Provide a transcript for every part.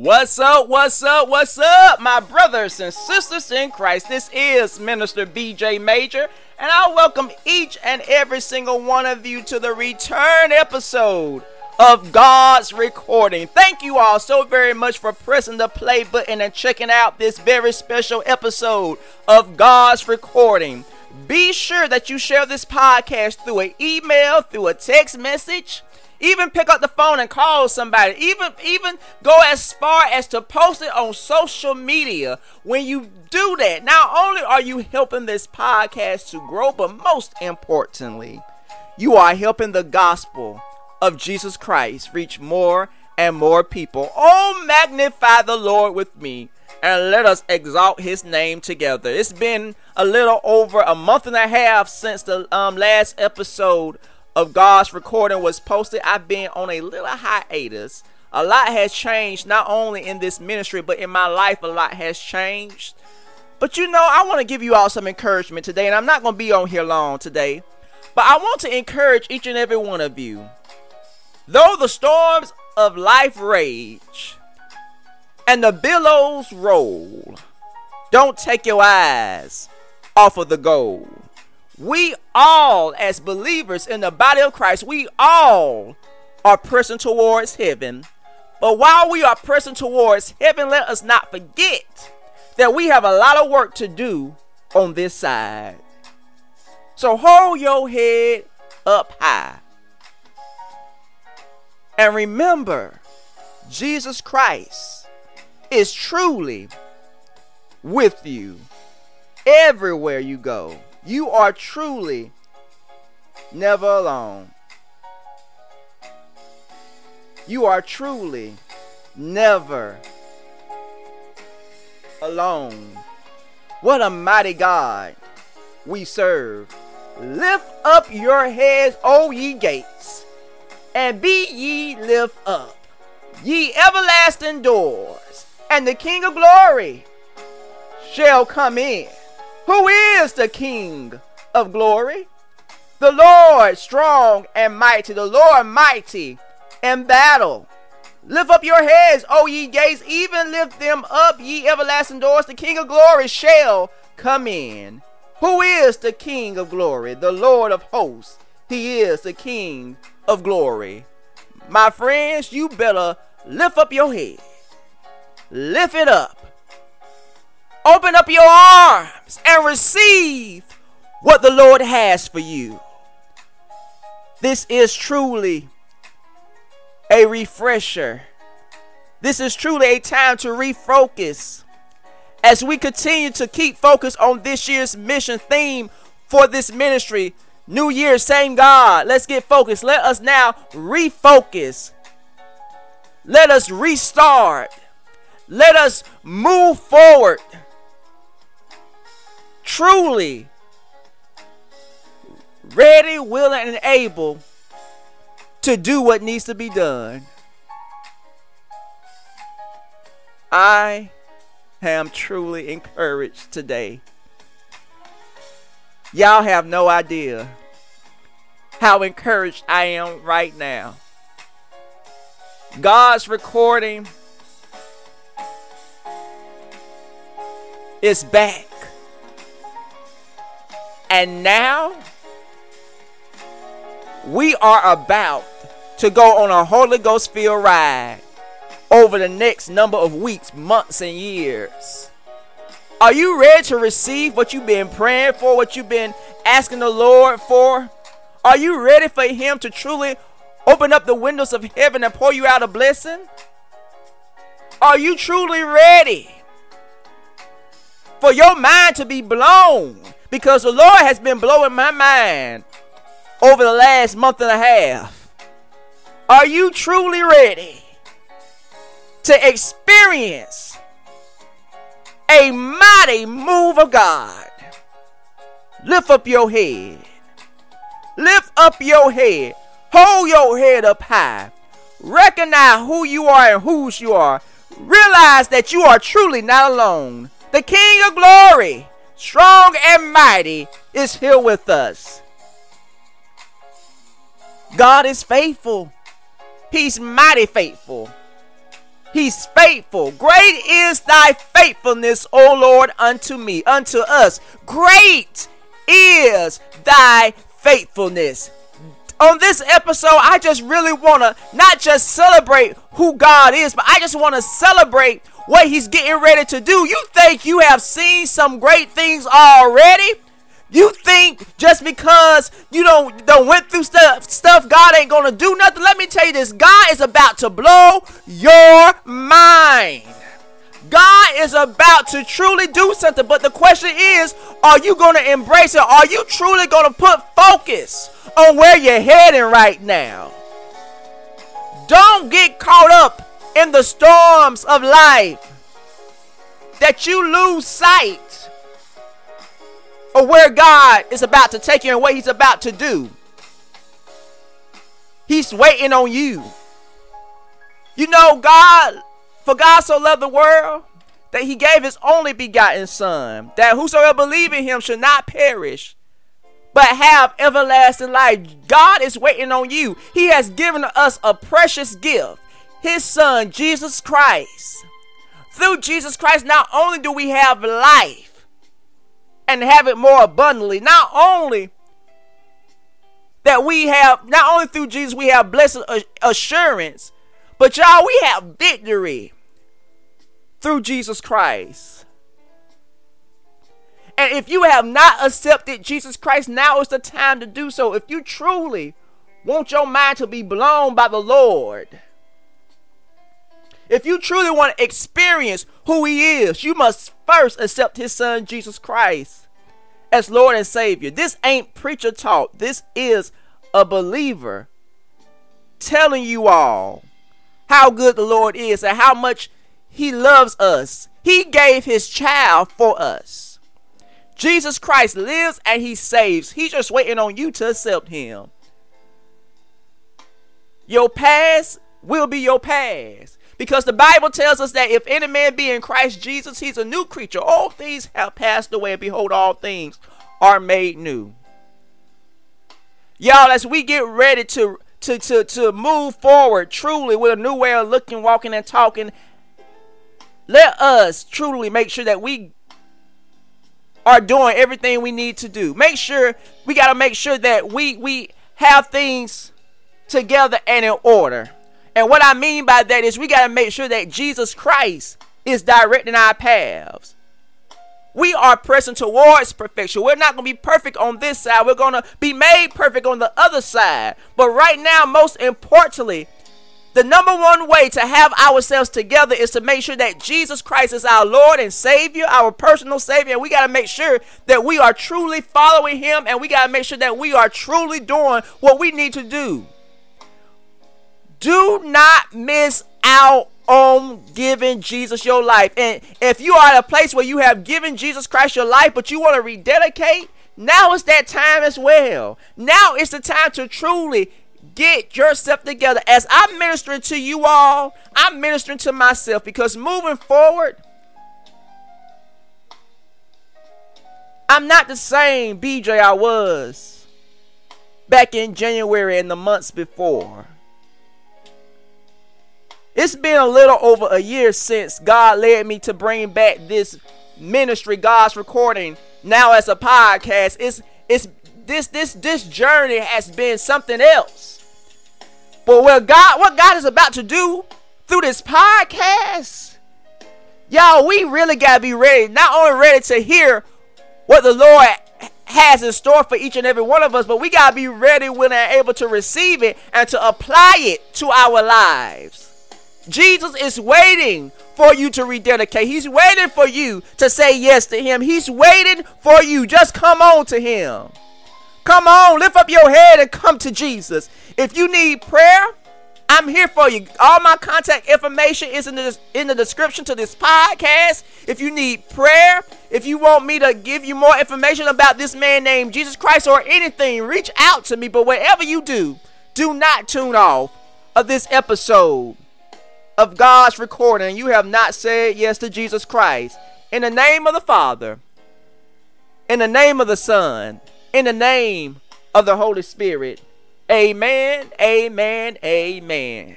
What's up? What's up? What's up, my brothers and sisters in Christ? This is Minister BJ Major, and I welcome each and every single one of you to the return episode of God's recording. Thank you all so very much for pressing the play button and checking out this very special episode of God's recording. Be sure that you share this podcast through an email, through a text message even pick up the phone and call somebody. Even even go as far as to post it on social media. When you do that, not only are you helping this podcast to grow, but most importantly, you are helping the gospel of Jesus Christ reach more and more people. Oh, magnify the Lord with me and let us exalt his name together. It's been a little over a month and a half since the um, last episode of God's recording was posted, I've been on a little hiatus. A lot has changed, not only in this ministry, but in my life, a lot has changed. But you know, I want to give you all some encouragement today, and I'm not going to be on here long today. But I want to encourage each and every one of you. Though the storms of life rage and the billows roll, don't take your eyes off of the goal we all, as believers in the body of Christ, we all are pressing towards heaven. But while we are pressing towards heaven, let us not forget that we have a lot of work to do on this side. So hold your head up high. And remember, Jesus Christ is truly with you everywhere you go. You are truly never alone. You are truly never alone. What a mighty God we serve. Lift up your heads, O ye gates, and be ye lift up, ye everlasting doors, and the King of glory shall come in. Who is the King of glory? The Lord strong and mighty, the Lord mighty in battle. Lift up your heads, O ye gates, even lift them up, ye everlasting doors. The King of glory shall come in. Who is the King of glory? The Lord of hosts. He is the King of glory. My friends, you better lift up your head. Lift it up. Open up your arms and receive what the Lord has for you. This is truly a refresher. This is truly a time to refocus as we continue to keep focus on this year's mission theme for this ministry. New Year, same God. Let's get focused. Let us now refocus. Let us restart. Let us move forward truly ready, willing, and able to do what needs to be done. I am truly encouraged today. Y'all have no idea how encouraged I am right now. God's recording is back. And now we are about to go on a Holy Ghost filled ride over the next number of weeks, months, and years. Are you ready to receive what you've been praying for, what you've been asking the Lord for? Are you ready for Him to truly open up the windows of heaven and pour you out a blessing? Are you truly ready for your mind to be blown because the Lord has been blowing my mind over the last month and a half. Are you truly ready to experience a mighty move of God? Lift up your head. Lift up your head. Hold your head up high. Recognize who you are and whose you are. Realize that you are truly not alone. The King of Glory strong and mighty, is here with us. God is faithful. He's mighty faithful. He's faithful. Great is thy faithfulness, O Lord, unto me, unto us. Great is thy faithfulness. On this episode, I just really want to not just celebrate who God is, but I just want to celebrate what he's getting ready to do. You think you have seen some great things already? You think just because you don't don't went through stuff stuff God ain't gonna do nothing? Let me tell you this: God is about to blow your mind. God is about to truly do something, but the question is, are you going to embrace it? Are you truly going to put focus on where you're heading right now? Don't get caught up in the storms of life that you lose sight of where God is about to take you and what He's about to do. He's waiting on you. You know, God, for God so loved the world that He gave His only begotten Son, that whosoever believe in Him should not perish, but have everlasting life. God is waiting on you. He has given us a precious gift, His Son, Jesus Christ. Through Jesus Christ, not only do we have life and have it more abundantly, not only that we have, not only through Jesus, we have blessed assurance, but y'all, we have victory through Jesus Christ. And if you have not accepted Jesus Christ, now is the time to do so. If you truly want your mind to be blown by the Lord, if you truly want to experience who He is, you must first accept His Son, Jesus Christ, as Lord and Savior. This ain't preacher talk, this is a believer telling you all how good the Lord is and how much He loves us. He gave His child for us. Jesus Christ lives and He saves. He's just waiting on you to accept Him. Your past will be your past. Because the Bible tells us that if any man be in Christ Jesus, he's a new creature. All things have passed away, and behold, all things are made new. Y'all, as we get ready to, to, to, to move forward truly with a new way of looking, walking, and talking, let us truly make sure that we are doing everything we need to do. Make sure we got to make sure that we we have things together and in order. And what I mean by that is we got to make sure that Jesus Christ is directing our paths. We are pressing towards perfection. We're not going to be perfect on this side. We're going to be made perfect on the other side. But right now, most importantly, the number one way to have ourselves together is to make sure that Jesus Christ is our Lord and Savior, our personal Savior. And we got to make sure that we are truly following Him and we got to make sure that we are truly doing what we need to do. Do not miss out on giving Jesus your life. And if you are at a place where you have given Jesus Christ your life, but you want to rededicate, now is that time as well. Now is the time to truly get yourself together. As I'm ministering to you all, I'm ministering to myself because moving forward, I'm not the same BJ I was back in January and the months before. It's been a little over a year since God led me to bring back this ministry, God's recording, now as a podcast. It's it's this this this journey has been something else. But what God what God is about to do through this podcast, y'all, we really gotta be ready. Not only ready to hear what the Lord has in store for each and every one of us, but we gotta be ready, willing, and able to receive it and to apply it to our lives. Jesus is waiting for you to rededicate. He's waiting for you to say yes to Him. He's waiting for you. Just come on to Him. Come on, lift up your head and come to Jesus. If you need prayer, I'm here for you. All my contact information is in the in the description to this podcast. If you need prayer, if you want me to give you more information about this man named Jesus Christ or anything, reach out to me. But whatever you do, do not tune off of this episode of God's recording, you have not said yes to Jesus Christ, in the name of the Father, in the name of the Son, in the name of the Holy Spirit. Amen, amen, amen.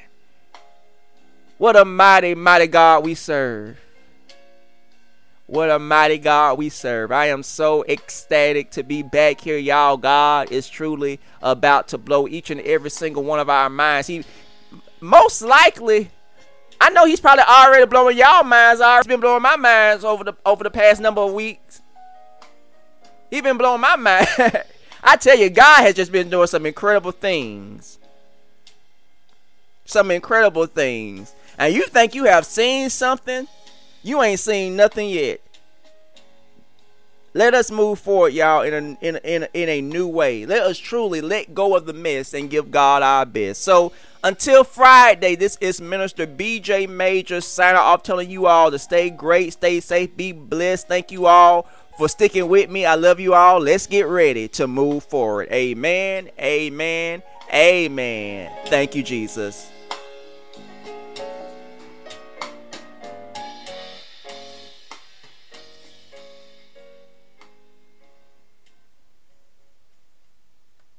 What a mighty, mighty God we serve. What a mighty God we serve. I am so ecstatic to be back here, y'all. God is truly about to blow each and every single one of our minds. He most likely I know he's probably already blowing y'all minds. Already been blowing my minds over the over the past number of weeks. He been blowing my mind. I tell you, God has just been doing some incredible things. Some incredible things. And you think you have seen something? You ain't seen nothing yet. Let us move forward, y'all, in a, in, in, in a new way. Let us truly let go of the mess and give God our best. So, until Friday, this is Minister BJ Major signing off, telling you all to stay great, stay safe, be blessed. Thank you all for sticking with me. I love you all. Let's get ready to move forward. Amen. Amen. Amen. Thank you, Jesus.